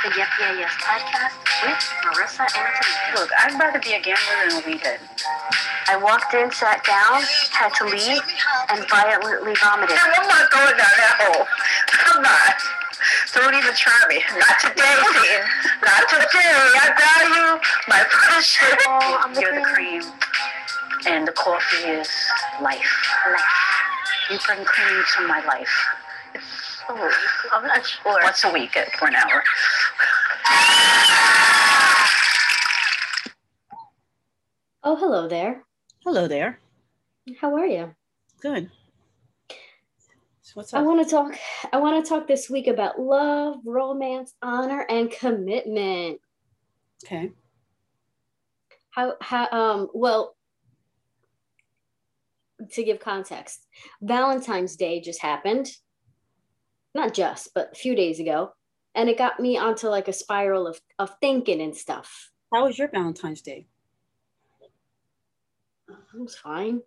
the Yep Yeah Yes podcast with Marissa and Tamika. Look, I'd rather be a gambler than a weedhead. I walked in, sat down, had to leave, and violently vomited. I'm not going down that hole. I'm not. Don't even try me. Not today, Peyton. Not today. I value my precious. Oh, I'm You're the cream. And the coffee is life. Life. You bring cream to my life. Oh, I'm not sure. Once a week at- for an hour. Oh, hello there. Hello there. How are you? Good. So what's I want to talk I want to talk this week about love, romance, honor and commitment. okay. How how um well to give context. Valentine's Day just happened. Not just, but a few days ago, and it got me onto like a spiral of of thinking and stuff. How was your Valentine's Day? It was fine.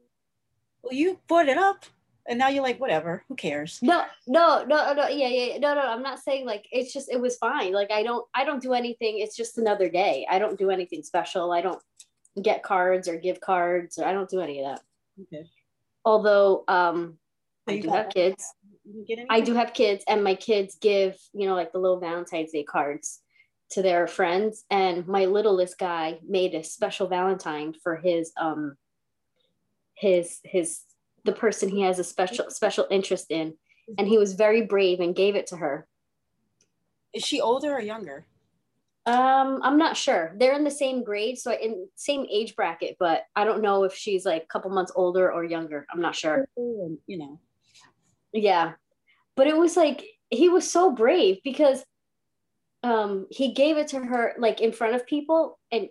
Well, you brought it up, and now you're like, whatever. Who cares? No, no, no, no, yeah, yeah, no, no. I'm not saying like it's just it was fine. Like I don't, I don't do anything. It's just another day. I don't do anything special. I don't get cards or give cards. Or I don't do any of that. Okay. Although, um, So I do have kids. I do have kids, and my kids give you know like the little Valentine's Day cards to their friends. And my littlest guy made a special Valentine for his um his his the person he has a special special interest in, and he was very brave and gave it to her. Is she older or younger? Um, I'm not sure. They're in the same grade, so in same age bracket, but I don't know if she's like a couple months older or younger. I'm not sure. You know. Yeah. But it was like he was so brave because um he gave it to her like in front of people and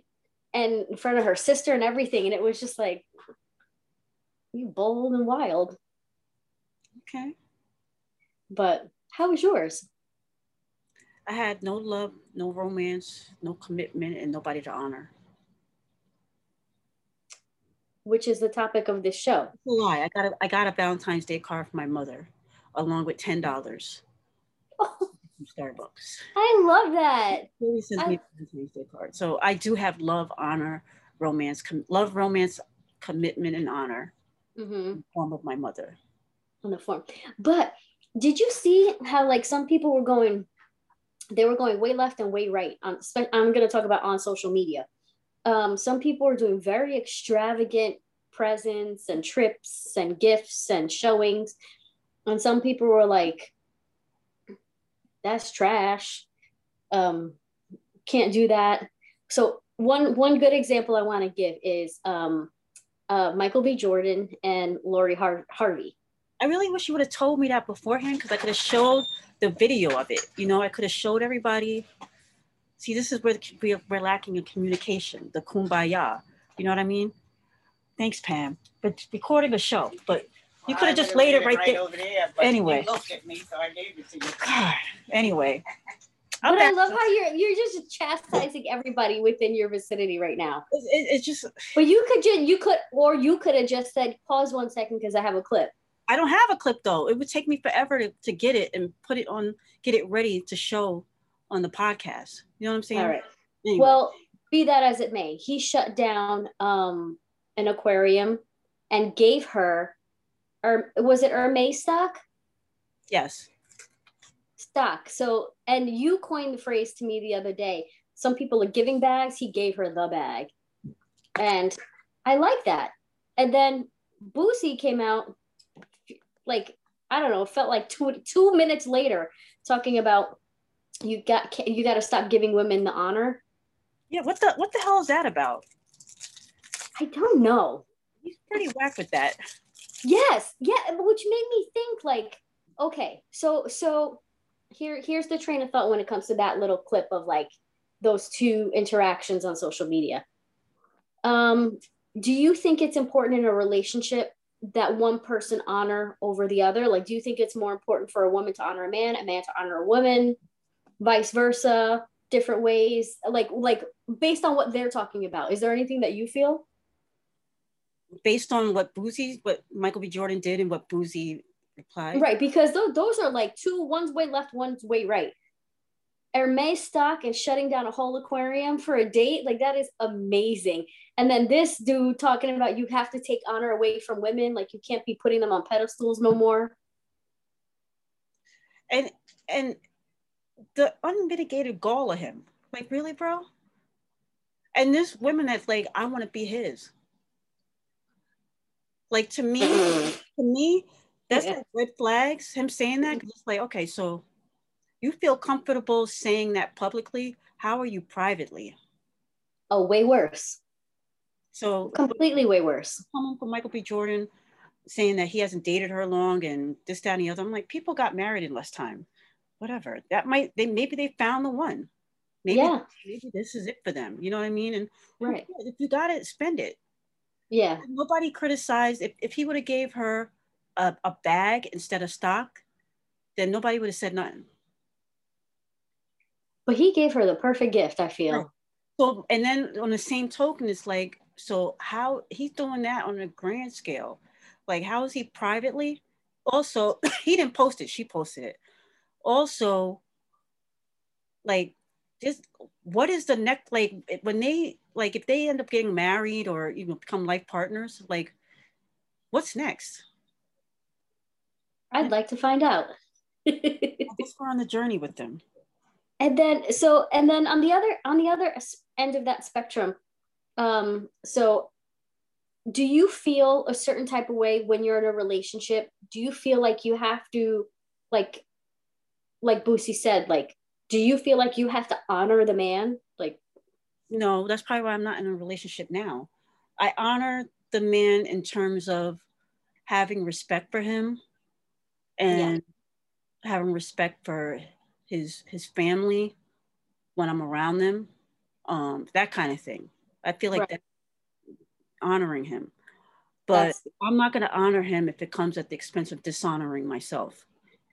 and in front of her sister and everything. And it was just like you bold and wild. Okay. But how was yours? I had no love, no romance, no commitment, and nobody to honor. Which is the topic of this show. Lie. I got a, I got a Valentine's Day card from my mother, along with ten dollars Oh, from Starbucks. I love that. Always sends me Valentine's Day card. So I do have love, honor, romance, com- love, romance, commitment, and honor hmm in the form of my mother. on the form. But did you see how like some people were going, they were going way left and way right on. I'm going to talk about on social media. Um, some people were doing very extravagant presents and trips and gifts and showings, and some people were like, "That's trash. Um, can't do that." So one one good example I want to give is um, uh, Michael B. Jordan and Lori Har- Harvey. I really wish you would have told me that beforehand because I could have showed the video of it. You know, I could have showed everybody. See, this is where the- we're, we're lacking in communication, the kumbaya. You know what I mean? Thanks, Pam. But recording a show, but you could have just laid it right there. over there. but Anyway. You looked at me, so I gave it to you. God. Anyway. I'm But I back. love how you're you're just chastising everybody within your vicinity right now. It's, it- it's just, But you could just you could or you could have just said pause one second because I have a clip. I don't have a clip though. It would take me forever to, to get it and put it on, get it ready to show on the podcast. You know what I'm saying? All right. Anyway. Well, be that as it may, he shut down um an aquarium and gave her or was it Hermes stock? yes. Stock. So and you coined the phrase to me the other day. Some people are giving bags, he gave her the bag. And I like that. And then Boosie came out like I don't know, it felt like two two minutes later talking about you got you got to stop giving women the honor. Yeah. What the, what the hell is that about? I don't know. He's pretty whack with that. Yes, yeah, which made me think like, okay, so so here here's the train of thought when it comes to that little clip of like those two interactions on social media. Um, do you think it's important in a relationship that one person honor over the other? Like, do you think it's more important for a woman to honor a man, a man to honor a woman, vice versa, different ways? Like, like based on what they're talking about, is there anything that you feel? Based on what Boosie, what Michael B. Jordan did and what Boosie replied. Right, because those, those are like two, one's way left, one's way right. Hermes stock and shutting down a whole aquarium for a date, like that is amazing. And then this dude talking about you have to take honor away from women, like you can't be putting them on pedestals no more. And and the unmitigated gall of him. Like, really, bro? And this woman that's like, I want to be his. Like to me, to me, that's Yeah. like red flags. Him saying that, it's like, okay, so you feel comfortable saying that publicly. How are you privately? Oh, way worse. So Completely way worse. coming from Michael B. Jordan saying that he hasn't dated her long and this, that, and the other. I'm like, people got married in less time. Whatever. That might they maybe they found the one. Maybe Yeah. maybe this is it for them. You know what I mean? And Right. if you got it, spend it. Yeah. Nobody criticized if, if he would have gave her a, a bag instead of stock, then nobody would have said nothing. But he gave her the perfect gift, I feel. Right. So and then on the same token, it's like, so how he's doing that on a grand scale. Like, how is he privately? Also, he didn't post it, she posted it. Also, like this what is the next like when they like if they end up getting married or you know become life partners, like what's next? I'd like to find out. Go on the journey with them. and then so and then on the other on the other end of that spectrum um so do you feel a certain type of way when you're in a relationship do you feel like you have to like like Boosie said like do you feel like you have to honor the man like no, that's probably why I'm not in a relationship now. I honor the man in terms of having respect for him and having respect for his his family when I'm around them, um, that kind of thing. I feel like Right. that honoring him, but That's- I'm not going to honor him if it comes at the expense of dishonoring myself.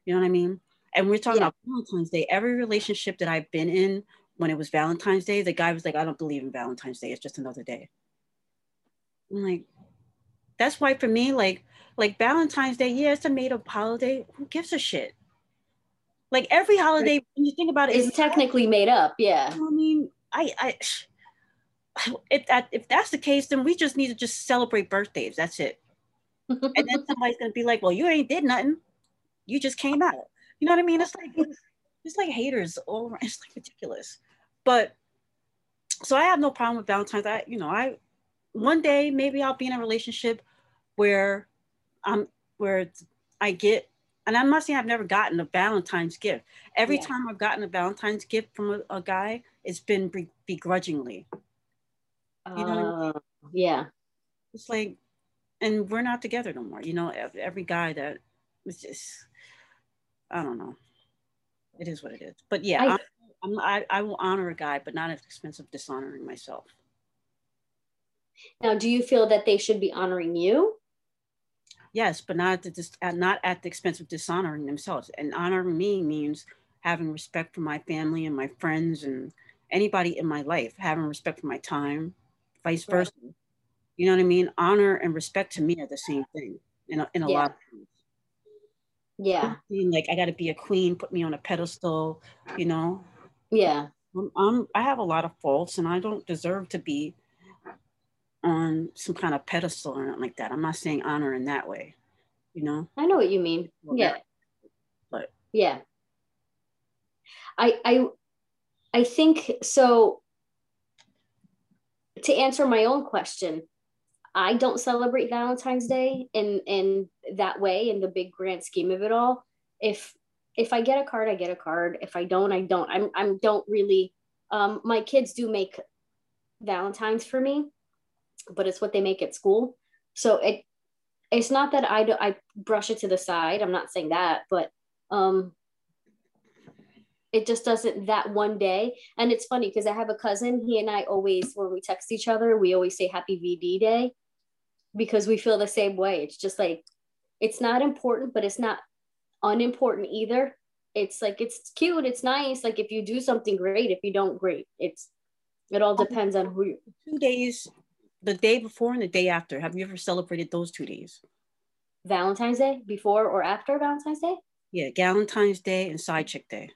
You know what I mean? And we're talking Yeah. about Valentine's Day. Every relationship that I've been in when it was Valentine's Day, the guy was like, I don't believe in Valentine's Day. It's just another day. I'm like, that's why for me, like, like Valentine's Day, yeah, it's a made up holiday. Who gives a shit? Like every holiday, when you think about it, it's is technically made up yeah I mean, I, I, if that if that's the case, then we just need to just celebrate birthdays. That's it. And then somebody's gonna be like, "Well, you ain't did nothing. You just came out." You know what I mean? It's like it's like haters all around. It's like ridiculous. But so I have no problem with Valentine's. I, you know, I one day maybe I'll be in a relationship where I'm where I get, and I'm not saying I've never gotten a Valentine's gift. Every Yeah. time I've gotten a Valentine's gift from a, a guy, it's been be- begrudgingly. You know- Uh, yeah It's like, and we're not together no more. You know, every guy that was just, I don't know. It is what it is. But yeah, I- I'm, I, I will honor a guy, but not at the expense of dishonoring myself. now do you feel that they should be honoring you Yes, but not at the dis- not at the expense of dishonoring themselves. And honoring me means having respect for my family and my friends and anybody in my life, having respect for my time, vice Right. versa. You know what I mean? Honor and respect to me are the same thing in a, in a Yeah. lot of things. Yeah Being like I got to be a queen, put me on a pedestal. You know, yeah I'm, I'm I have a lot of faults, and I don't deserve to be on some kind of pedestal or anything like that. I'm not saying honor in that way. You know. I know what you mean. Well, Yeah. but- yeah. I I I think so to answer my own question, I don't celebrate Valentine's Day in in that way in the big grand scheme of it all. If if I get a card, I get a card. If I don't, I don't. I'm I'm don't really um my kids do make Valentine's for me, but it's what they make at school. So it it's not that I do, I brush it to the side. I'm not saying that, but um, it just doesn't that one day. And it's funny because I have a cousin. He and I always, when we text each other, we always say Happy VD Day because we feel the same way. It's just like it's not important, but it's not unimportant either. It's like it's cute, it's nice. Like if you do something great, if you don't, great. It's it all depends on who you. two days, the day before and the day after. Have you ever celebrated those two days? Valentine's Day before or after Valentine's Day. Yeah, Valentine's Day and Side Chick Day.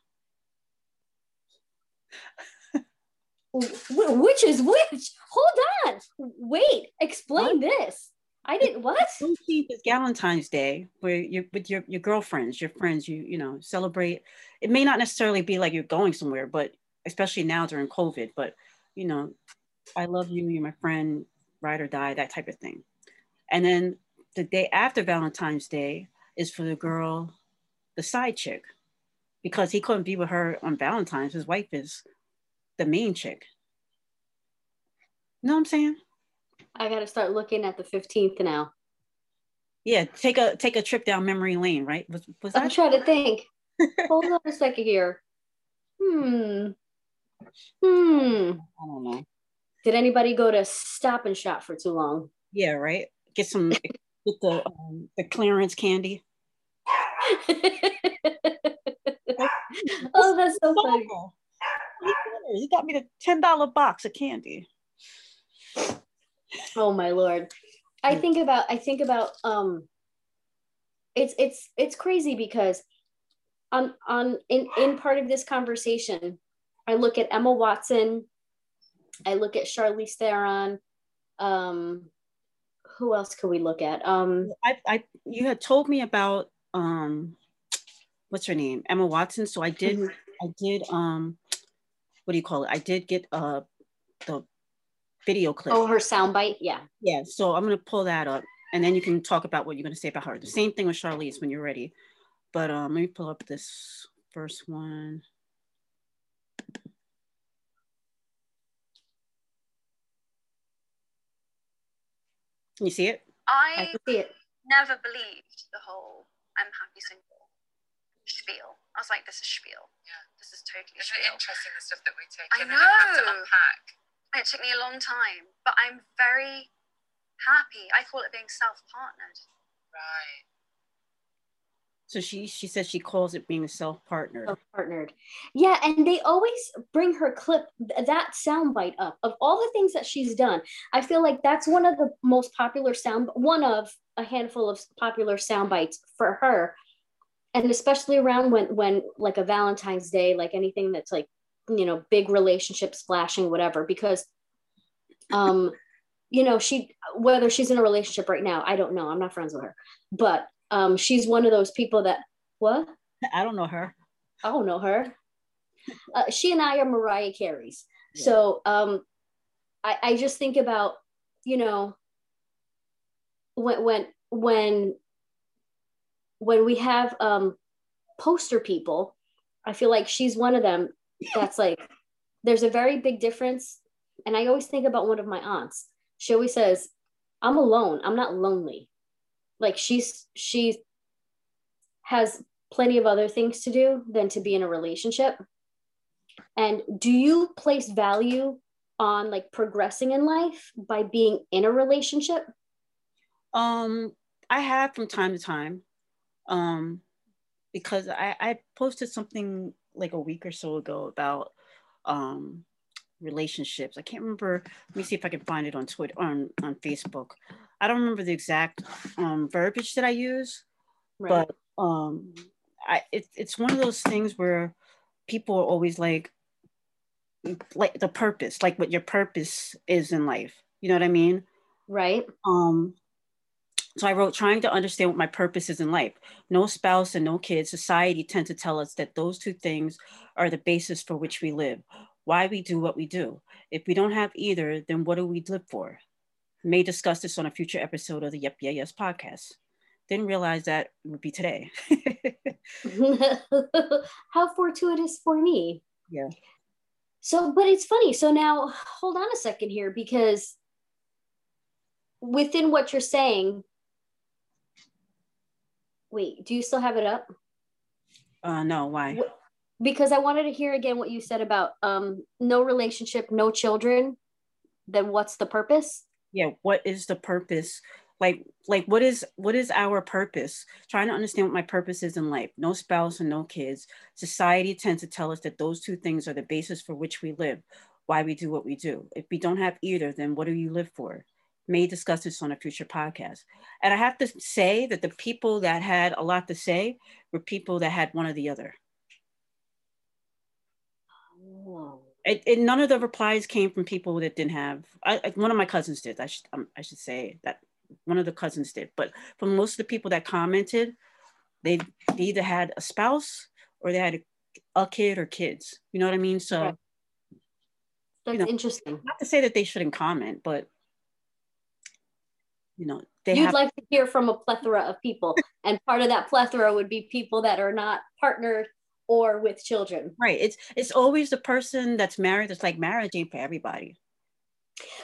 Wh- Which is which? Hold on. Wait, explain this. I didn't what? 14th is Valentine's Day, where you're with your, your girlfriends, your friends, you you know, celebrate. It may not necessarily be like you're going somewhere, but especially now during COVID, but you know, I love you, you're my friend, ride or die, that type of thing. And then the day after Valentine's Day is for the girl, the side chick, because he couldn't be with her on Valentine's. His wife is the main chick. You know what I'm saying? I gotta start looking at the 15th now. Yeah, take a take a trip down memory lane, right? Was, was I'm trying to think. Hold on a second here. Hmm. Hmm. I don't know. Did anybody go to Stop and Shop for too long? Yeah, right. Get some get the um, the clearance candy. oh, that's so funny. He got me the ten dollar box of candy. Oh my lord. I think about I think about um it's it's it's crazy because on on in in part of this conversation I look at Emma Watson, I look at Charlize Theron, um who else could we look at? Um I, I you had told me about um what's her name Emma Watson. So I did Mhm. I did um what do you call it? I did get uh the video clip. oh her soundbite, yeah. Yeah, so I'm gonna pull that up, and then you can talk about what you're gonna say about her. The same thing with Charlize when you're ready. But um, let me pull up this first one. Can you see it? I I see it. never believed the whole I'm happy single spiel. I was like, this is spiel. Yeah. This is totally Isn't it interesting the stuff that we take I in and have to know. unpack? It took me a long time, but I'm very happy. I call it being self-partnered. Right. So she she said she calls it being a self-partnered. partnered. Yeah, and they always bring her clip that soundbite up of all the things that she's done. I feel like that's one of the most popular sound, one of a handful of popular sound bites for her, and especially around when when like a Valentine's Day, like anything that's like you know big relationship splashing, whatever. Because, um, you know she whether she's in a relationship right now, I don't know. I'm not friends with her, but um, she's one of those people that what. I don't know her. I don't know her. Uh, she and I are Mariah Carey's. Yeah. So um, I, I just think about, you know, when when when when we have um, poster people, I feel like she's one of them. That's like, there's a very big difference. And I always think about one of my aunts. She always says, "I'm alone. I'm not lonely." Like she's she has plenty of other things to do than to be in a relationship. And do you place value on like progressing in life by being in a relationship? Um, I have from time to time, um, because I, I posted something like a week or so ago about um, relationships. I can't remember. Let me see if I can find it on Twitter on on Facebook. I don't remember the exact um, verbiage that I use, but um, I it, it's one of those things where people are always like like the purpose, like what your purpose is in life. You know what I mean? right. um so i wrote trying to understand what my purpose is in life no spouse and no kids society tend to tell us that those two things are the basis for which we live why we do what we do if we don't have either then what do we live for may discuss this on a future episode of the yep yeah yes podcast didn't realize that would be today How fortuitous for me. Yeah. So, but it's funny. So now hold on a second here because within what you're saying, wait, do you still have it up? uh no why? Because I wanted to hear again what you said about um, no relationship, no children. Then what's the purpose? yeah what is the purpose? Like like what is what is our purpose? Trying to understand what my purpose is in life. No spouse and no kids. Society tends to tell us that those two things are the basis for which we live why we do what we do. If we don't have either then what do you live for may discuss this on a future podcast and i have to say that the people that had a lot to say were people that had one or the other it, it, none of the replies came from people that didn't have. I, I- one of my cousins did. I should um, I should say that one of the cousins did. But for most of the people that commented, they, they either had a spouse or they had a, a kid or kids. You know what I mean? So Right. That's know, interesting. not to say that they shouldn't comment, but you know they You'd have like to hear from a plethora of people, and part of that plethora would be people that are not partnered or with children. right. It's it's always the person that's married. That's like marriage ain't for everybody.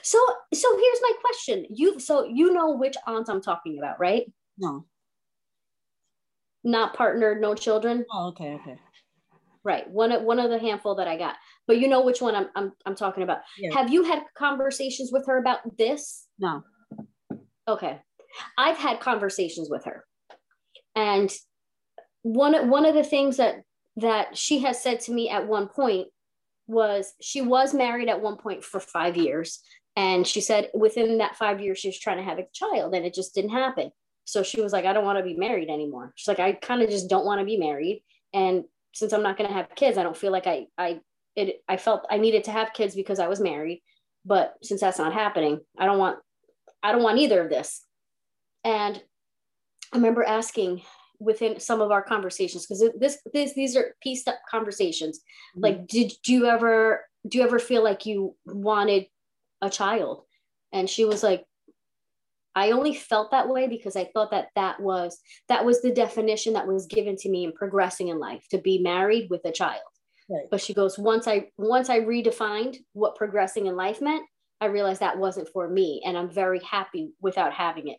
So, so here's my question: You, so you know which aunt I'm talking about, right? No. Not partnered, no children. Oh, okay, okay. Right. One of one of the handful that I got. But you know which one I'm I'm, I'm talking about. Yeah. Have you had conversations with her about this? No. Okay. I've had conversations with her. And one one of the things that that she has said to me at one point was she was married at one point for 5 years and she said within that 5 years she was trying to have a child and it just didn't happen. So she was like I don't want to be married anymore. She's like I kind of just don't want to be married and since I'm not going to have kids I don't feel like I I it I felt I needed to have kids because I was married but since that's not happening I don't want I don't want either of this. And I remember asking within some of our conversations because this, this these are pieced up conversations. Mhm. Like, did you ever do you ever feel like you wanted a child? And she was like, I only felt that way because I thought that that was that was the definition that was given to me in progressing in life to be married with a child. Right. But she goes once I once I redefined what progressing in life meant, I realized that wasn't for me, and I'm very happy without having it.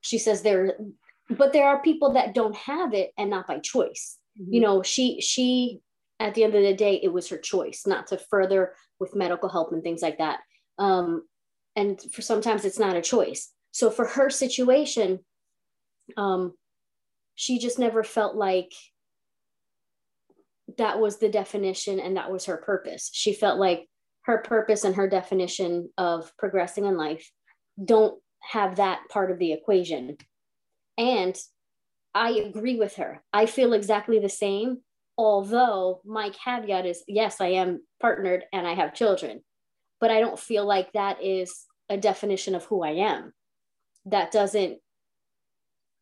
She says there, but there are people that don't have it and not by choice. You know, she she at the end of the day, it was her choice not to further with medical help and things like that. Um, and for sometimes it's not a choice. So for her situation, um, she just never felt like that was the definition and that was her purpose. She felt like her purpose and her definition of progressing in life don't have that part of the equation. And I agree with her. I feel exactly the same. Although my caveat is yes, I am partnered and I have children, but I don't feel like that is a definition of who I am. That doesn't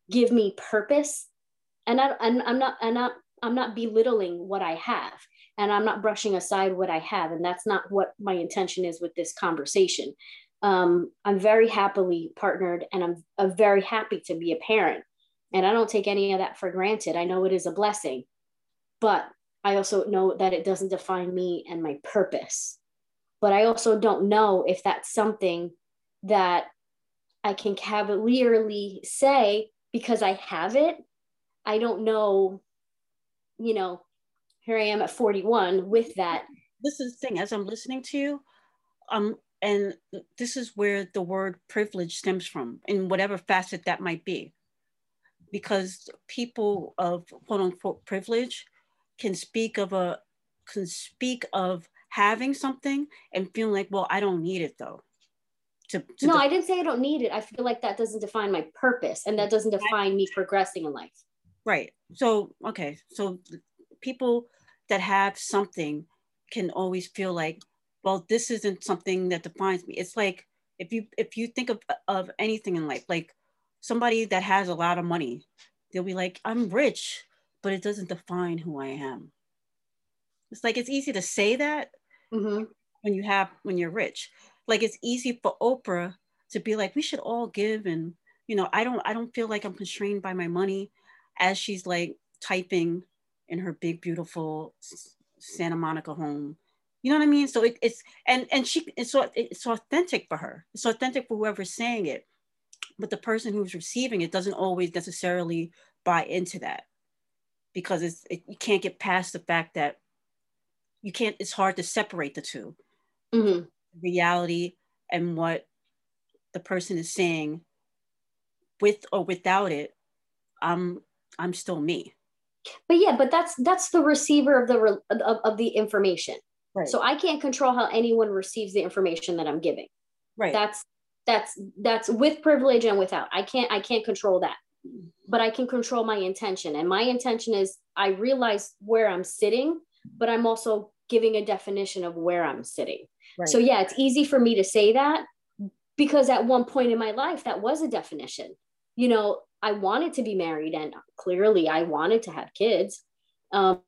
give me purpose. And I, I'm not, I'm not, I'm not belittling what I have and I'm not brushing aside what I have. And that's not what my intention is with this conversation. Um, I'm very happily partnered and I'm, I'm very happy to be a parent. And I don't take any of that for granted. I know it is a blessing, but I also know that it doesn't define me and my purpose. But I also don't know if that's something that I can cavalierly say because I have it. I don't know, you know, here I am at 41 with that. this is the thing as i'm listening to you um and this is where the word privilege stems from in whatever facet that might be because people of quote unquote privilege can speak of a can speak of having something and feeling like well i don't need it though to, to No, I didn't say I don't need it. I feel like that doesn't define my purpose and that doesn't define me progressing in life. Right. So, okay. So people that have something can always feel like, well, this isn't something that defines me. It's like if you if you think of of anything in life, like somebody that has a lot of money, they'll be like, I'm rich, but it doesn't define who I am. It's like it's easy to say that Mhm. when you have when you're rich. Like it's easy for Oprah to be like, we should all give and you know, I don't I don't feel like I'm constrained by my money as she's like typing in her big beautiful Santa Monica home. You know what I mean? So it, it's and and she it's so it's authentic for her. It's authentic for whoever's saying it. But the person who's receiving it doesn't always necessarily buy into that because it's it, you can't get past the fact that you can't it's hard to separate the two Mhm. reality and what the person is saying with or without it i'm i'm still me But yeah, but that's that's the receiver of the re- of, of the information. right So I can't control how anyone receives the information that I'm giving. right That's that's that's with privilege and without. I can't I can't control that. But I can control my intention. And my intention is I realize where I'm sitting, but I'm also giving a definition of where I'm sitting. Right. So yeah, it's easy for me to say that because at one point in my life that was a definition. You know, I wanted to be married and clearly I wanted to have kids. Um,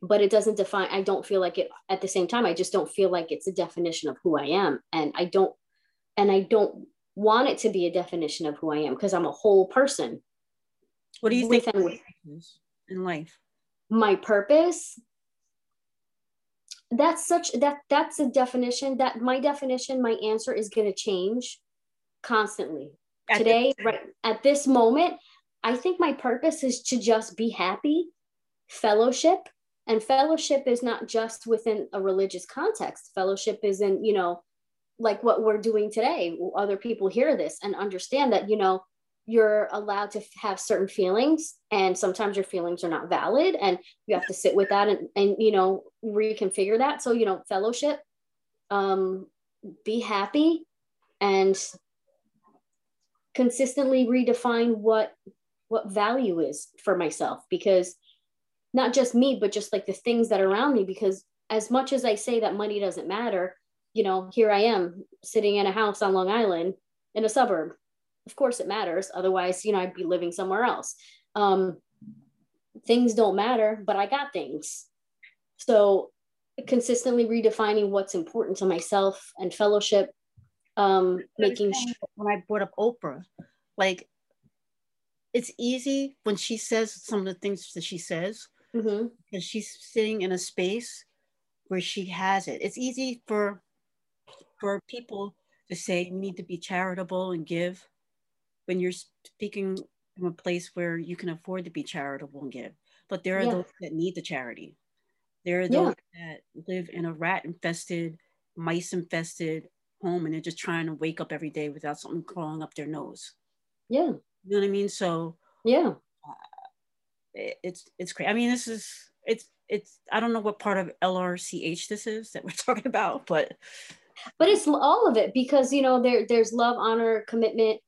but it doesn't define I don't feel like it at the same time I just don't feel like it's a definition of who I am and I don't and I don't want it to be a definition of who I am because I'm a whole person. what do you think in life? my purpose that's such that that's a definition that my definition my answer is going to change constantly At today right at this moment i think my purpose is to just be happy fellowship and fellowship is not just within a religious context. Fellowship is in you know like what we're doing today. Other people hear this and understand that you know you're allowed to have certain feelings and sometimes your feelings are not valid and you have to sit with that and, and you know reconfigure that. So you know fellowship um be happy and consistently redefine what what value is for myself because not just me but just like the things that are around me because as much as i say that money doesn't matter you know here i am sitting in a house on long island in a suburb. Of course it matters. Otherwise you know i'd be living somewhere else. Um things don't matter but i got things. So consistently redefining what's important to myself and fellowship um making sure when I brought up Oprah, like it's easy when she says some of the things that she says Mhm. because she's sitting in a space where she has it. It's easy for for people to say you need to be charitable and give when you're speaking from a place where you can afford to be charitable and give. But there are Yeah. those that need the charity. There are Yeah. those that live in a rat infested, mice infested home and they're just trying to wake up every day without something crawling up their nose. yeah You know what I mean? So yeah it- it's it's crazy. I mean, this is it's it's I don't know what part of LRCH this is that we're talking about, but but it's all of it because you know there there's love honor commitment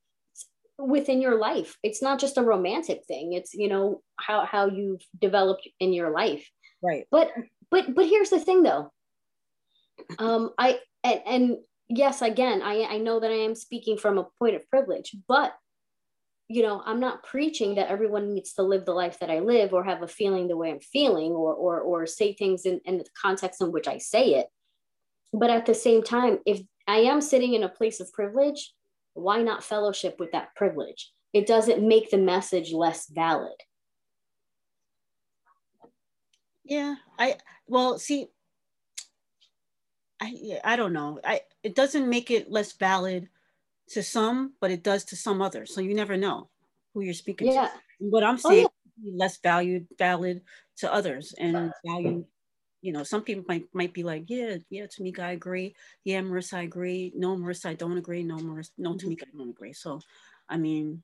within your life it's not just a romantic thing it's you know how how you've developed in your life right. but but but here's the thing though um i and, and yes again i i know that i am speaking from a point of privilege but you know i'm not preaching that everyone needs to live the life that i live or have a feeling the way i'm feeling or or or say things in, in the context in which i say it but at the same time if i am sitting in a place of privilege why not fellowship with that privilege it doesn't make the message less valid Yeah, I well see. I yeah, I don't know. I it doesn't make it less valid to some, but it does to some others. So you never know who you're speaking yeah to. What I'm Oh, saying less valued valid to others and value. You know, some people might might be like, yeah, yeah, Tamika, I agree. Yeah, Marissa, I agree. No, Marissa, I don't agree. No, Marissa, no, Tamika, I don't agree. So, I mean,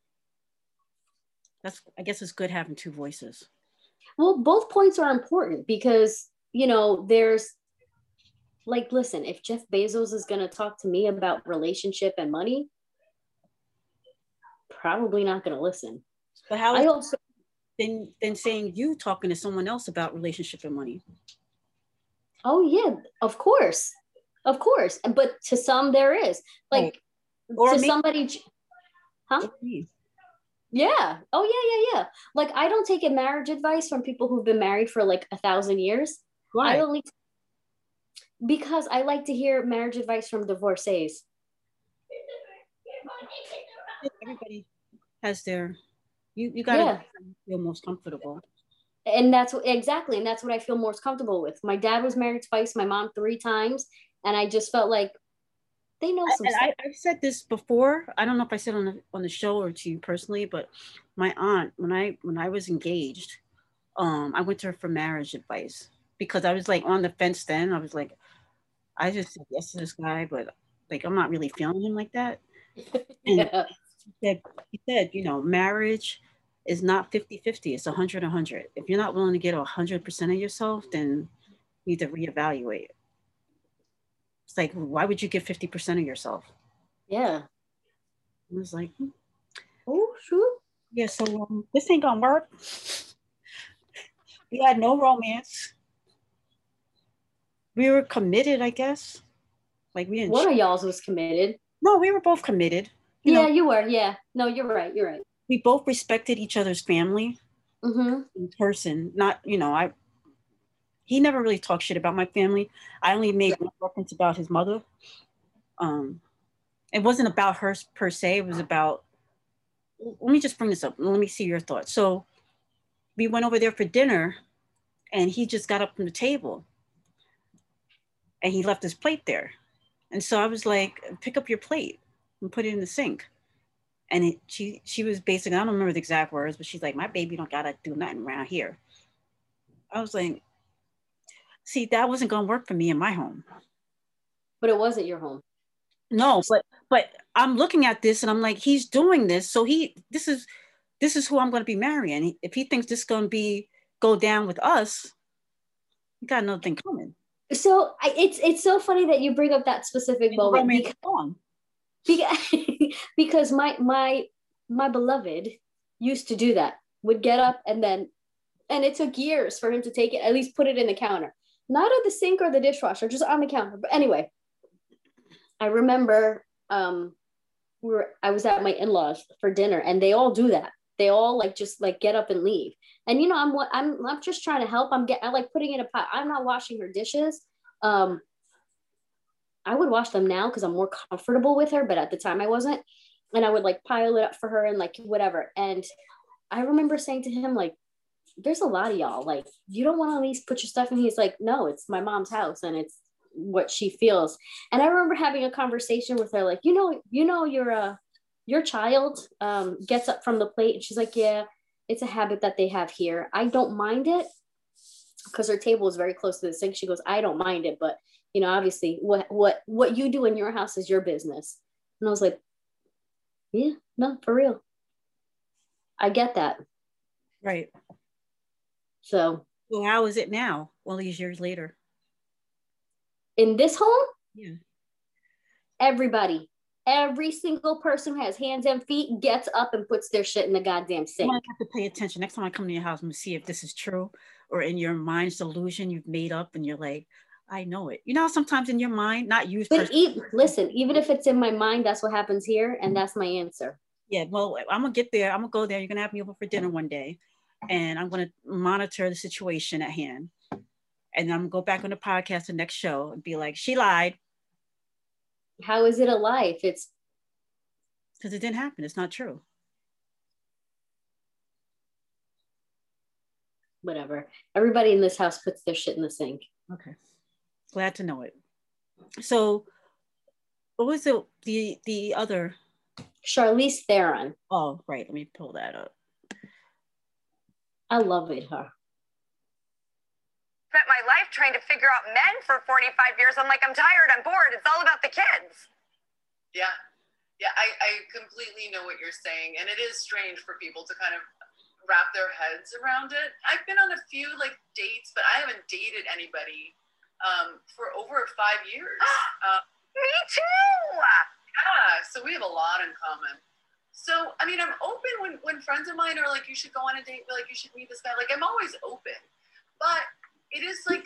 that's I guess it's good having two voices. well both points are important because you know there's like listen if jeff bezos is going to talk to me about relationship and money probably not going to listen. But how i also than than saying you talking to someone else about relationship and money. oh yeah of course. Of course. But to some there is. Like Or to me. somebody huh? Yeah. Oh yeah yeah yeah. Like i don't take a marriage advice from people who've been married for like a thousand years. Why? I only because I like to hear marriage advice from divorcees. Everybody has their you you gotta Yeah. feel most comfortable. And that's what exactly, and that's what I feel most comfortable with. My dad was married twice, my mom three times, and I just felt like they know some. I, I've said this before. I don't know if I said on the on the show or to you personally, but my aunt, when I when I was engaged, um, I went to her for marriage advice because I was like on the fence then. I was like, I just said yes to this guy, but like I'm not really feeling him like that. And yeah. he said, he said, you know, marriage is not 50-50, it's 100 100. If you're not willing to get 100% of yourself, then you need to reevaluate. It's like, why would you give 50% of yourself? yeah. I was like, hmm, Oh, sure. yeah, so um, this ain't gonna work. We had no romance. We were committed, I guess. Like we didn't. One of y'all's was committed. no, we were both committed. You yeah, know, you were. Yeah. No, you're right. You're right. we both respected each other's family Mm-hmm. in person. Not, you know, I. He never really talked shit about my family. I only made one reference about his mother. Um, it wasn't about her per se. It was about. Let me just bring this up. Let me see your thoughts. So, we went over there for dinner, and he just got up from the table, and he left his plate there, and so I was like, "Pick up your plate and put it in the sink." And it, she she was basically I don't remember the exact words, but she's like, "My baby don't gotta do nothing around here." I was like, "See, that wasn't gonna work for me in my home." But it wasn't your home. No, but but I'm looking at this and I'm like, he's doing this, so he this is this is who I'm going to be marrying. If he thinks this is going to be go down with us, he got another thing coming. So I, it's it's so funny that you bring up that specific moment song. because, because my my my beloved used to do that. Would get up and then and it took years for him to take it, at least put it in the counter. Not at the sink or the dishwasher, just on the counter. But anyway, I remember um we were I was at my in-laws for dinner and they all do that. They all like just like get up and leave. And you know, I'm what I'm I'm just trying to help. I'm get I like putting in a pot. I'm not washing her dishes. Um I would wash them now because I'm more comfortable with her, but at the time I wasn't. And I would like pile it up for her and like whatever. And I remember saying to him, like, there's a lot of y'all. Like, you don't want to at least put your stuff in. He's like, no, it's my mom's house and it's what she feels. And I remember having a conversation with her, like, you know, you know, your uh your child um gets up from the plate and she's like, Yeah, it's a habit that they have here. I don't mind it because her table is very close to the sink. She goes, I don't mind it, but you know, obviously what what what you do in your house is your business. And I was like, Yeah, no, for real. I get that. Right. So Well, how is it now? All these years later. in this home, Yeah. everybody, every single person who has hands and feet gets up and puts their shit in the goddamn sink. gonna have to pay attention next time I come to your house. I'm gonna see if this is true, or in your mind's delusion you've made up, and you're like, I know it. You know, sometimes in your mind, not you. But personally- e- listen, even if it's in my mind, that's what happens here, and that's my answer. yeah. Well, I'm gonna get there. I'm gonna go there. You're gonna have me over for dinner one day, and I'm gonna monitor the situation at hand, and then I'm gonna go back on the podcast the next show and be like, she lied How is it a life? It's because it didn't happen. It's not true. whatever. Everybody in this house puts their shit in the sink. Okay. Glad to know it. So, what was the the the other? Charlize Theron. Oh, right. Let me pull that up. I love it, her. Spent my life trying to figure out men for 45 years. I'm like, I'm tired. I'm bored. It's all about the kids. Yeah. Yeah, I, I completely know what you're saying. And it is strange for people to kind of wrap their heads around it. I've been on a few like dates, but I haven't dated anybody um, for over five years. uh, Me too. yeah, so we have a lot in common. So, I mean, I'm open when, when friends of mine are like, you should go on a date, like, you should meet this guy. Like, I'm always open. But it is like,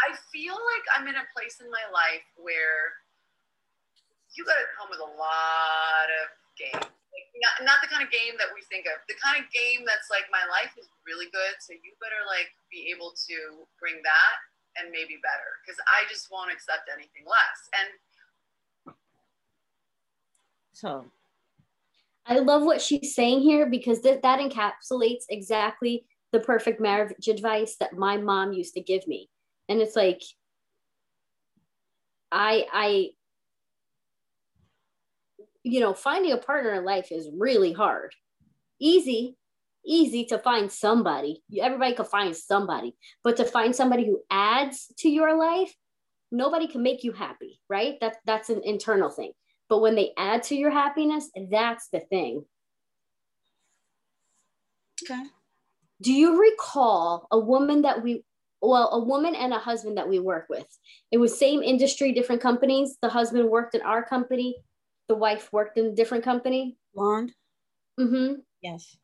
I feel like I'm in a place in my life where you got to come with a lot of game. Like, not, not the kind of game that we think of. The kind of game that's like, my life is really good. So you better like be able to bring that and maybe better. Because I just won't accept anything less. And So, I love what she's saying here because th- that encapsulates exactly the perfect marriage advice that my mom used to give me. And it's like, I, I, you know, finding a partner in life is really hard. Easy, easy to find somebody. Everybody can find somebody, but to find somebody who adds to your life, nobody can make you happy, right? That that's an internal thing. But when they add to your happiness, that's the thing. okay. Do you recall a woman that we, well, a woman and a husband that we work with? It was same industry, different companies. The husband worked in our company, the wife worked in a different company. Blonde. hmm Yes.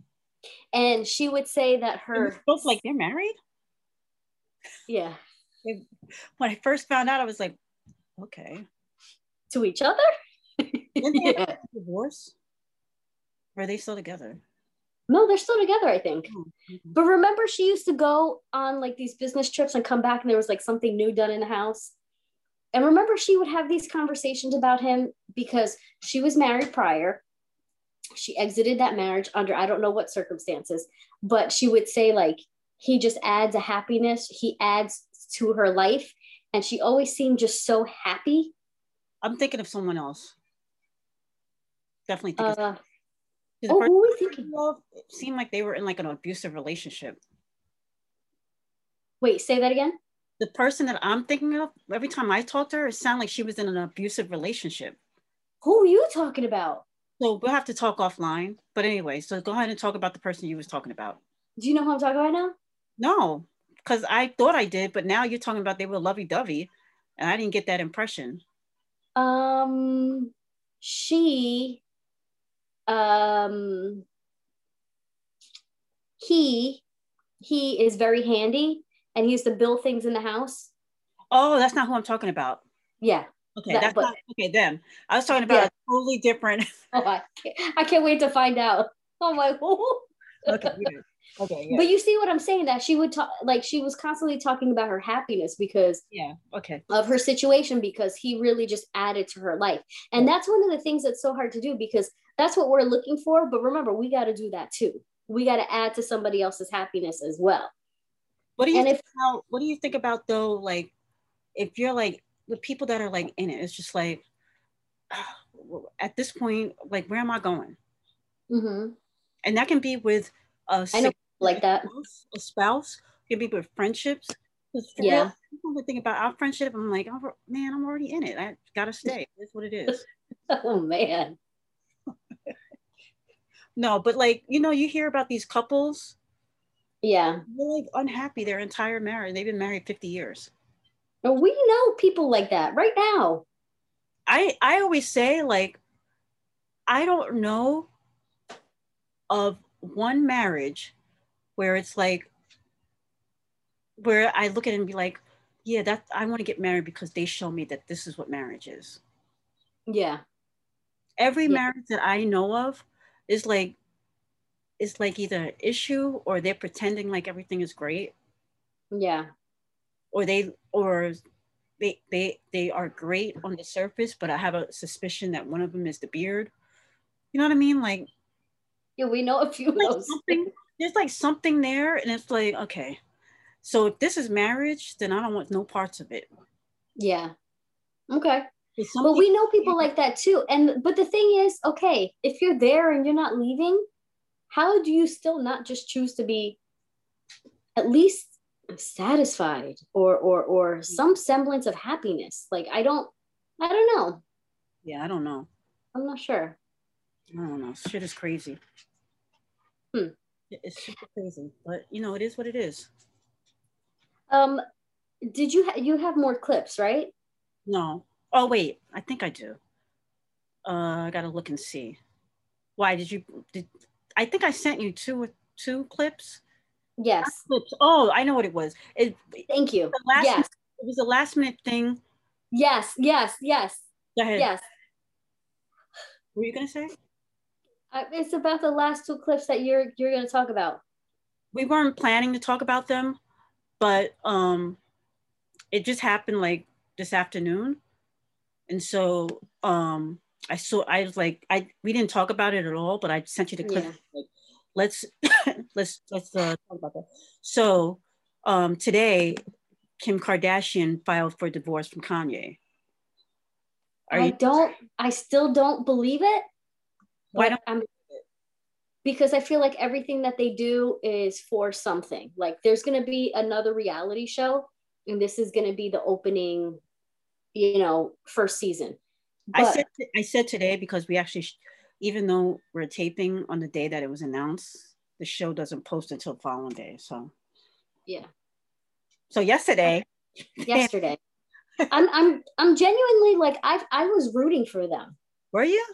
And she would say that Her both like they're married. yeah, when I first found out, I was like, okay. To each other? Yeah. divorce? Or are they still together? No, they're still together, I think. Okay. But remember, she used to go on like these business trips and come back, and there was like something new done in the house. And remember, she would have these conversations about him because she was married prior. She exited that marriage under I don't know what circumstances, but she would say, like, he just adds a happiness, he adds to her life. And she always seemed just so happy. I'm thinking of someone else. Definitely thinking. of- Uh, oh, who are we thinking? it seemed like they were in like an abusive relationship. Wait, say that again. The person that I'm thinking of, every time I talk to her, it sounded like she was in an abusive relationship. Who are you talking about? So we'll have to talk offline. But anyway, so go ahead and talk about the person you was talking about. Do you know who I'm talking about now? No, because I thought I did, but now you're talking about they were lovey-dovey, and I didn't get that impression. Um, she, um, he, he is very handy, and he used to build things in the house. Oh, that's not who I'm talking about. Yeah. Okay, That- that's but- not okay. Them. I was talking about Yeah. a totally different. Oh, I can't, I can't wait to find out. Oh my. okay, yeah. okay, yeah, But you see what I'm saying? That she would talk, like she was constantly talking about her happiness because yeah, okay. of her situation because he really just added to her life. And that's one of the things that's so hard to do because that's what we're looking for. But remember, we got to do that too. We got to add to somebody else's happiness as well. What do you And think if- about, what do you think about though? Like, if you're like the people that are like in it, it's just like at this point, like where am I going? Mm-hmm. And that can be with a I know like that. spouse, a spouse, it can be with friendships. Yeah. people that think about our friendship, I'm like, oh, man, I'm already in it. I gotta stay. That's what it is. Oh man. No, but like, you know, you hear about these couples, Yeah. they're like unhappy their entire marriage. They've been married 50 years. But we know people like that right now. I I always say like I don't know of one marriage where it's like where I look at it and be like, yeah, that I want to get married because they show me that this is what marriage is. Yeah. Every Yeah. marriage that I know of is like is like either an issue or they're pretending like everything is great Yeah. or they or they they they are great on the surface but i have a suspicion that one of them is the beard you know what i mean like, Yeah. We know a few of like those. something there's like something there and it's like okay so if this is marriage then i don't want no parts of it Yeah. Okay. But we know people like that too. And but the thing is, okay, if you're there and you're not leaving, how do you still not just choose to be at least satisfied or or or some semblance of happiness? Like I don't I don't know. yeah i don't know I'm not sure. i don't know shit is crazy Hmm. It's super crazy but you know it is what it is Um did you ha- you have more clips, right? no oh wait i think i do uh i gotta look and see why did you did i think i sent you two two clips Yes. clips. Oh, I know what it was. It, Thank you. last Yes. it was a last minute thing. Yes. Yes. Yes. Go ahead. Yes. What were you gonna say? Uh, it's about the last two clips that you're you're to talk about. We weren't planning to talk about them, but um it just happened like this afternoon. And so um I saw I was like I we didn't talk about it at all, but I sent you the clip. Yeah. Like, let's let's let's uh, talk about that. So um today Kim Kardashian filed for divorce from Kanye. Are I you don't I still don't believe it. Why don't? I'm because I feel like everything that they do is for something. Like there's going to be another reality show and this is going to be the opening you know first season. I said I said today because we actually, even though we're taping on the day that it was announced, the show doesn't post until the following day. So yeah, so yesterday, yesterday. I'm I'm I'm genuinely like I I was rooting for them. were you?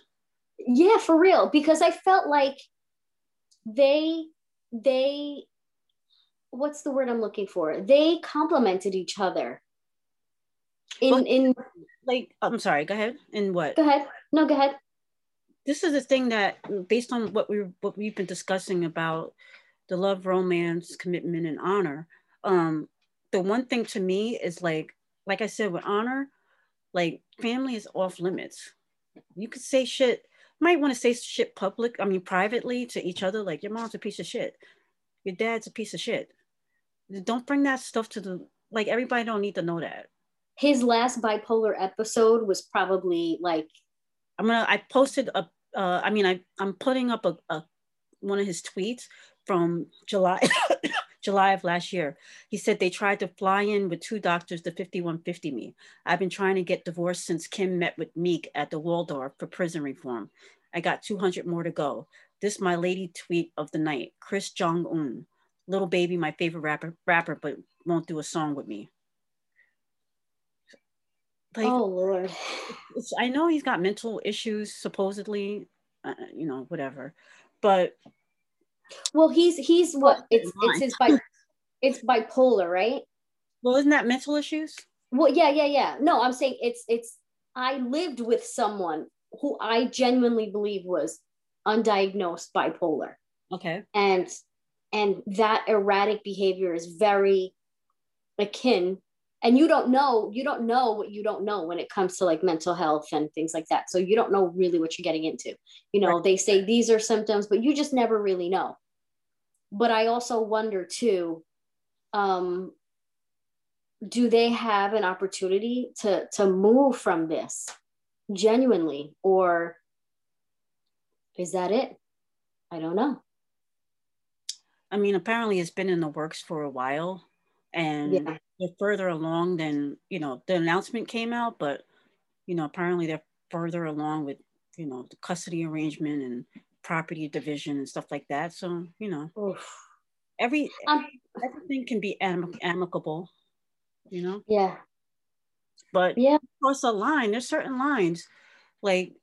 Yeah, for real because I felt like they they what's the word I'm looking for? They complemented each other. In Well- in Like, I'm sorry. Go ahead. And what? go ahead. No, go ahead. this is the thing that based on what we what we've been discussing about the love romance commitment and honor um the one thing to me is like like i said with honor like family is off limits you could say shit might want to say shit public i mean privately to each other like your mom's a piece of shit your dad's a piece of shit don't bring that stuff to the like everybody don't need to know that His last bipolar episode was probably like I'm gonna. I posted a. Uh, I mean, I I'm putting up a, a one of his tweets from July July of last year. He said they tried to fly in with two doctors to 5150 me. I've been trying to get divorced since Kim met with Meek at the Waldorf for prison reform. I got 200 more to go. This my lady tweet of the night. Chris Jong Un, Lil Baby, my favorite rapper, rapper, but won't do a song with me. Like, oh lord. I know he's got mental issues, supposedly, uh, you know, whatever. But Well, he's he's what? It's it's his bi- it's bipolar, right? well, isn't that mental issues? Well, yeah, yeah, yeah. No, I'm saying it's it's I lived with someone who I genuinely believe was undiagnosed bipolar. Okay. And and that erratic behavior is very akin and you don't know you don't know what you don't know when it comes to like mental health and things like that. So you don't know really what you're getting into. You know they say these are symptoms but you just never really know. But i also wonder too um do they have an opportunity to to move from this genuinely? Or is that it? I don't know. I mean, apparently it's been in the works for a while, and Yeah. They're further along than you know. The announcement came out, but you know, apparently they're further along with you know the custody arrangement and property division and stuff like that. So you know, Oof. every Um, everything can be am- amicable, you know. yeah But Yeah. cross a line. There's certain lines, like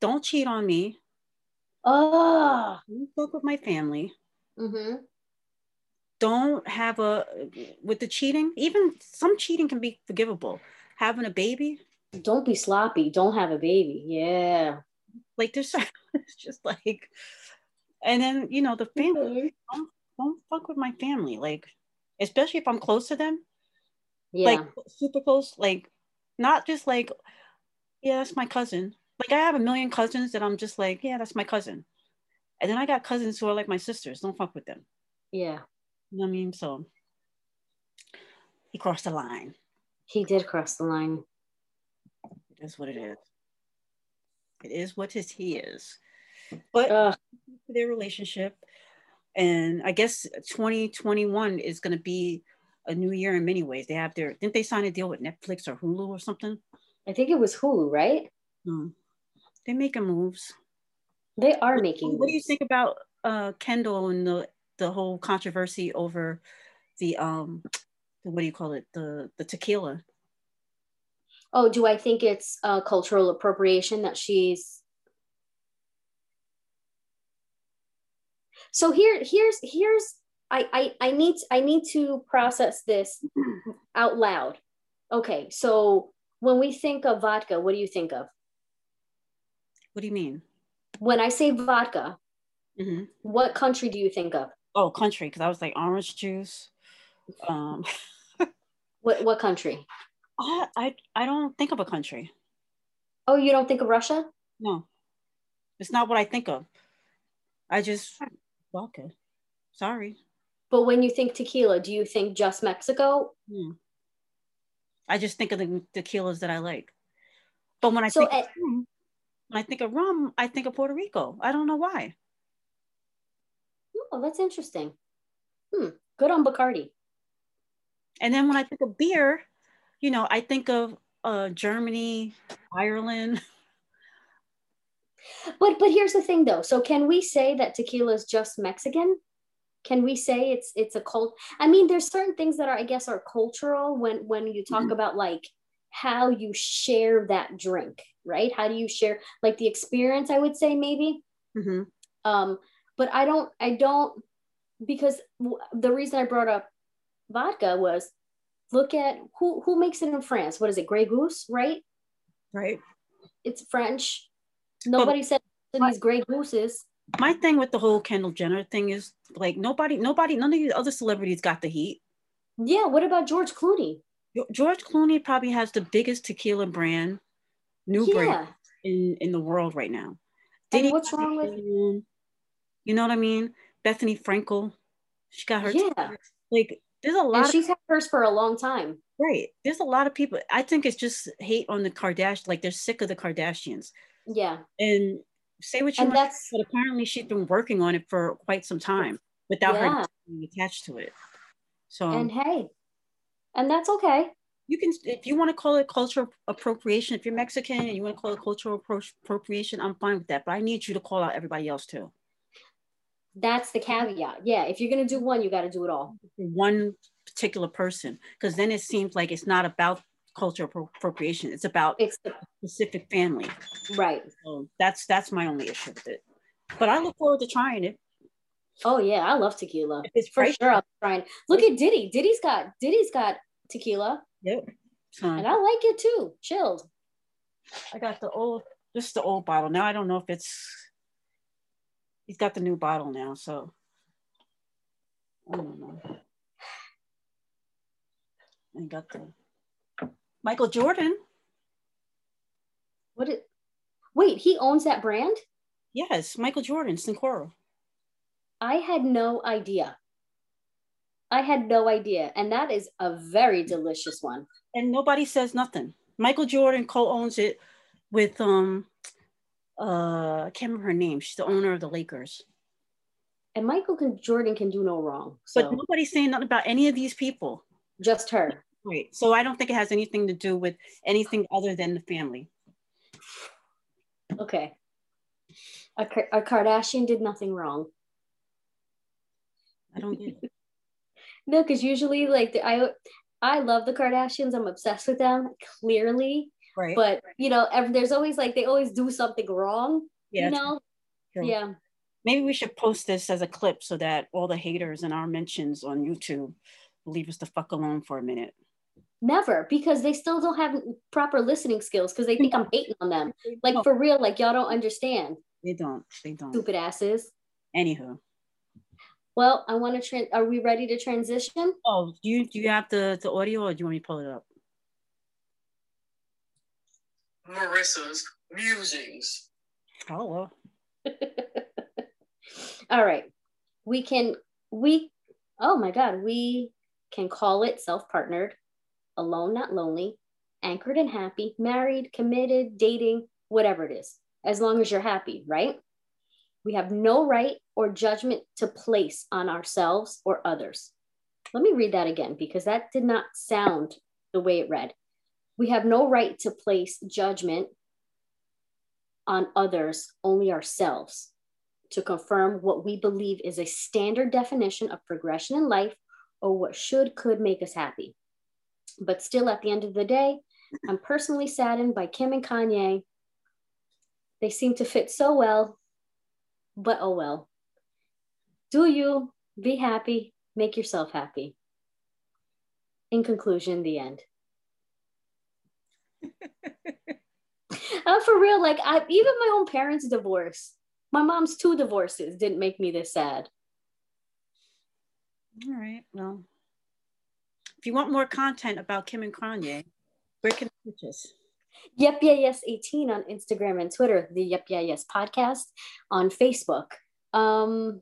don't cheat on me. oh Don't fuck with my family. mm-hmm. Don't have a with the cheating. Even some cheating can be forgivable. Having a baby, don't be sloppy don't have a baby yeah like there's it's just like, and then you know the family. Don't, don't fuck with my family. Like, especially if I'm close to them. yeah like super close, like not just like, yeah, that's my cousin. Like I have a million cousins that I'm just like, yeah, that's my cousin. And then I got cousins who are like my sisters. Don't fuck with them. yeah You know what I mean? So he crossed the line. he did cross the line It is what it is. It is what his he is. But Ugh. their relationship, and I guess 2021 is going to be a new year in many ways. They have their didn't they sign a deal with Netflix or Hulu or something? i think it was hulu right No. They're making moves. they are making What do you think about uh, Kendall and the the whole controversy over the um what do you call it? The the tequila? oh do i think it's uh, cultural appropriation that she's so here here's here's I, I i need i need to process this out loud. Okay so when we think of vodka what do you think of? What do you mean? when i say vodka hmm what country do you think of Oh, country, because I was like orange juice. Um, what what country I, I I don't think of a country. oh you don't think of russia No, it's not what I think of. I just vodka. Sorry. but when you think tequila do you think just mexico Hmm. I just think of the tequilas that I like. But when I So, think of eh, rum, when I think of rum, I think of Puerto Rico. I don't know why. Oh that's interesting hmm good on bacardi And then when I think of beer, you know, I think of uh, Germany, Ireland. But but here's the thing though. So can we say that tequila is just Mexican? Can we say it's it's a cult? I mean, there's certain things that are I guess are cultural when when you talk about like how you share that drink, right? How do you share like the experience? I would say maybe. Mhm. Um, but I don't I don't because w- the reason I brought up vodka was look at who who makes it in France. What is it? Grey Goose, right? Right. It's French. Nobody said these Grey Gooses. My thing with the whole Kendall Jenner thing is like nobody, nobody, none of the other celebrities got the heat. Yeah. What about George Clooney? George Clooney probably has the biggest tequila brand, new brand in in the world right now. And what's wrong with-? You know what I mean? Bethenny Frankel, she got her. Yeah. Like there's a And lot. Of, she's had hers for a long time. right. There's a lot of people. I think it's just hate on the Kardashians. Like they're sick of the Kardashians. Yeah. And say what you And want, that's but apparently she's been working on it for quite some time without Yeah. her being attached to it. So and hey, and that's okay. you can if you want to call it cultural appropriation if you're mexican and you want to call it cultural appro- appropriation i'm fine with that but i need you to call out everybody else too That's the caveat. Yeah. If you're gonna do one, you got to do it all. one particular person because then it seems like it's not about cultural appropriation it's about It's the, specific family right. so that's that's my only issue with it but i look forward to trying it Oh yeah, I love tequila. it's For sure, I'm trying. Look at Diddy. Diddy's got Diddy's got tequila, yep. and I like it too. Chilled. i got the old just the old bottle now i don't know if it's he's got the new bottle now so i don't know I got the Michael Jordan. What it? Wait, he owns that brand? Yes, Michael Jordan, Cincoro. I had no idea. I had no idea, and that is a very delicious one. And nobody says nothing. Michael Jordan co-owns it with um uh I can't remember her name. She's the owner of the Lakers. And Michael can, Jordan can do no wrong. So But nobody's saying nothing about any of these people. just her. Right. So I don't think it has anything to do with anything other than the family. Okay. A, a Kardashian did nothing wrong. I don't get it. No, because usually, like the, I, I love the Kardashians. I'm obsessed with them. Clearly, Right. but you know, there's always like they always do something wrong. yeah. you know. true. Yeah. Maybe we should post this as a clip so that all the haters and our mentions on YouTube leave us the fuck alone for a minute. Never, because they still don't have proper listening skills because they think I'm hating on them. Like for real, like y'all don't understand, they don't. They don't. stupid asses. Anywho. Well, I want to. Tra- are we ready to transition? Oh, do you do you have the, the audio or do you want me to pull it up? Marissa's musings. Oh well. All right, we can. We. Oh my God, we can call it self-partnered, alone, not lonely, anchored and happy, married, committed, dating, whatever it is, as long as you're happy, right? We have no right or judgment to place on ourselves or others. Let me read that again because that did not sound the way it read. We have no right to place judgment on others, only ourselves, to confirm what we believe is a standard definition of progression in life or what should could make us happy. But still, at the end of the day, I'm personally saddened by Kim and Kanye. They seem to fit so well, but oh well. Do you be happy, make yourself happy. In conclusion, the end. uh, for real, like I even my own parents' divorce, my mom's two divorces didn't make me this sad. All right. Well, if you want more content about Kim and Kanye, where can I us? Yep, yeah, yes, 18 on Instagram and Twitter, the Yep, yeah, yes podcast on Facebook. Um,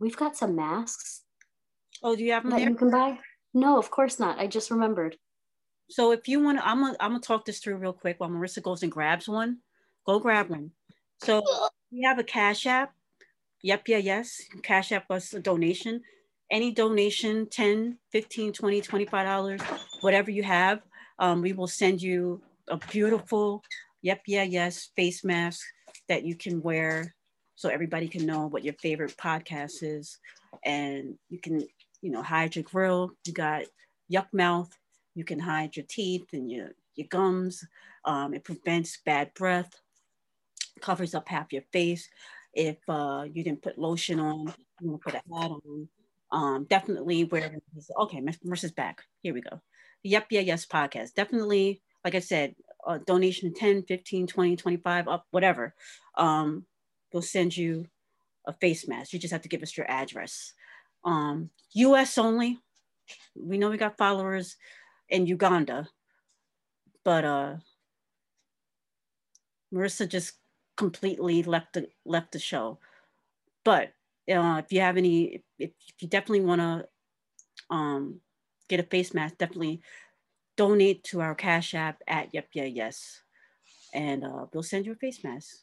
we've got some masks Oh, do you have them that there? you can buy. No, of course not. I just remembered. So if you want to, I'm gonna I'm gonna talk this through real quick while Marissa goes and grabs one. Go grab one. So we have a Cash App. Yep, yeah, yes. Cash App us a donation. Any donation, 10, 15, 20, 25 dollars, whatever you have, um, we will send you a beautiful yep, yeah, yes face mask that you can wear so everybody can know what your favorite podcast is. And you can, you know, hide your grill. You got yuck mouth you can hide your teeth and your, your gums. Um, it prevents bad breath, covers up half your face. If uh, you didn't put lotion on, you put a hat on. Um, definitely wear. Okay, Marissa's back. Here we go. Yep, yeah, yes podcast. Definitely, like I said, donation 10, 15, 20, 25, up, whatever. Um, we'll send you a face mask. You just have to give us your address. Um, US only. We know we got followers in Uganda, but uh, Marissa just completely left the left the show. But uh, if you have any, if, if you definitely want to um, get a face mask, definitely donate to our Cash App at Yep Yeah Yes, and uh, we'll send you a face mask.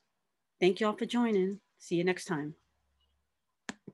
Thank you all for joining. See you next time.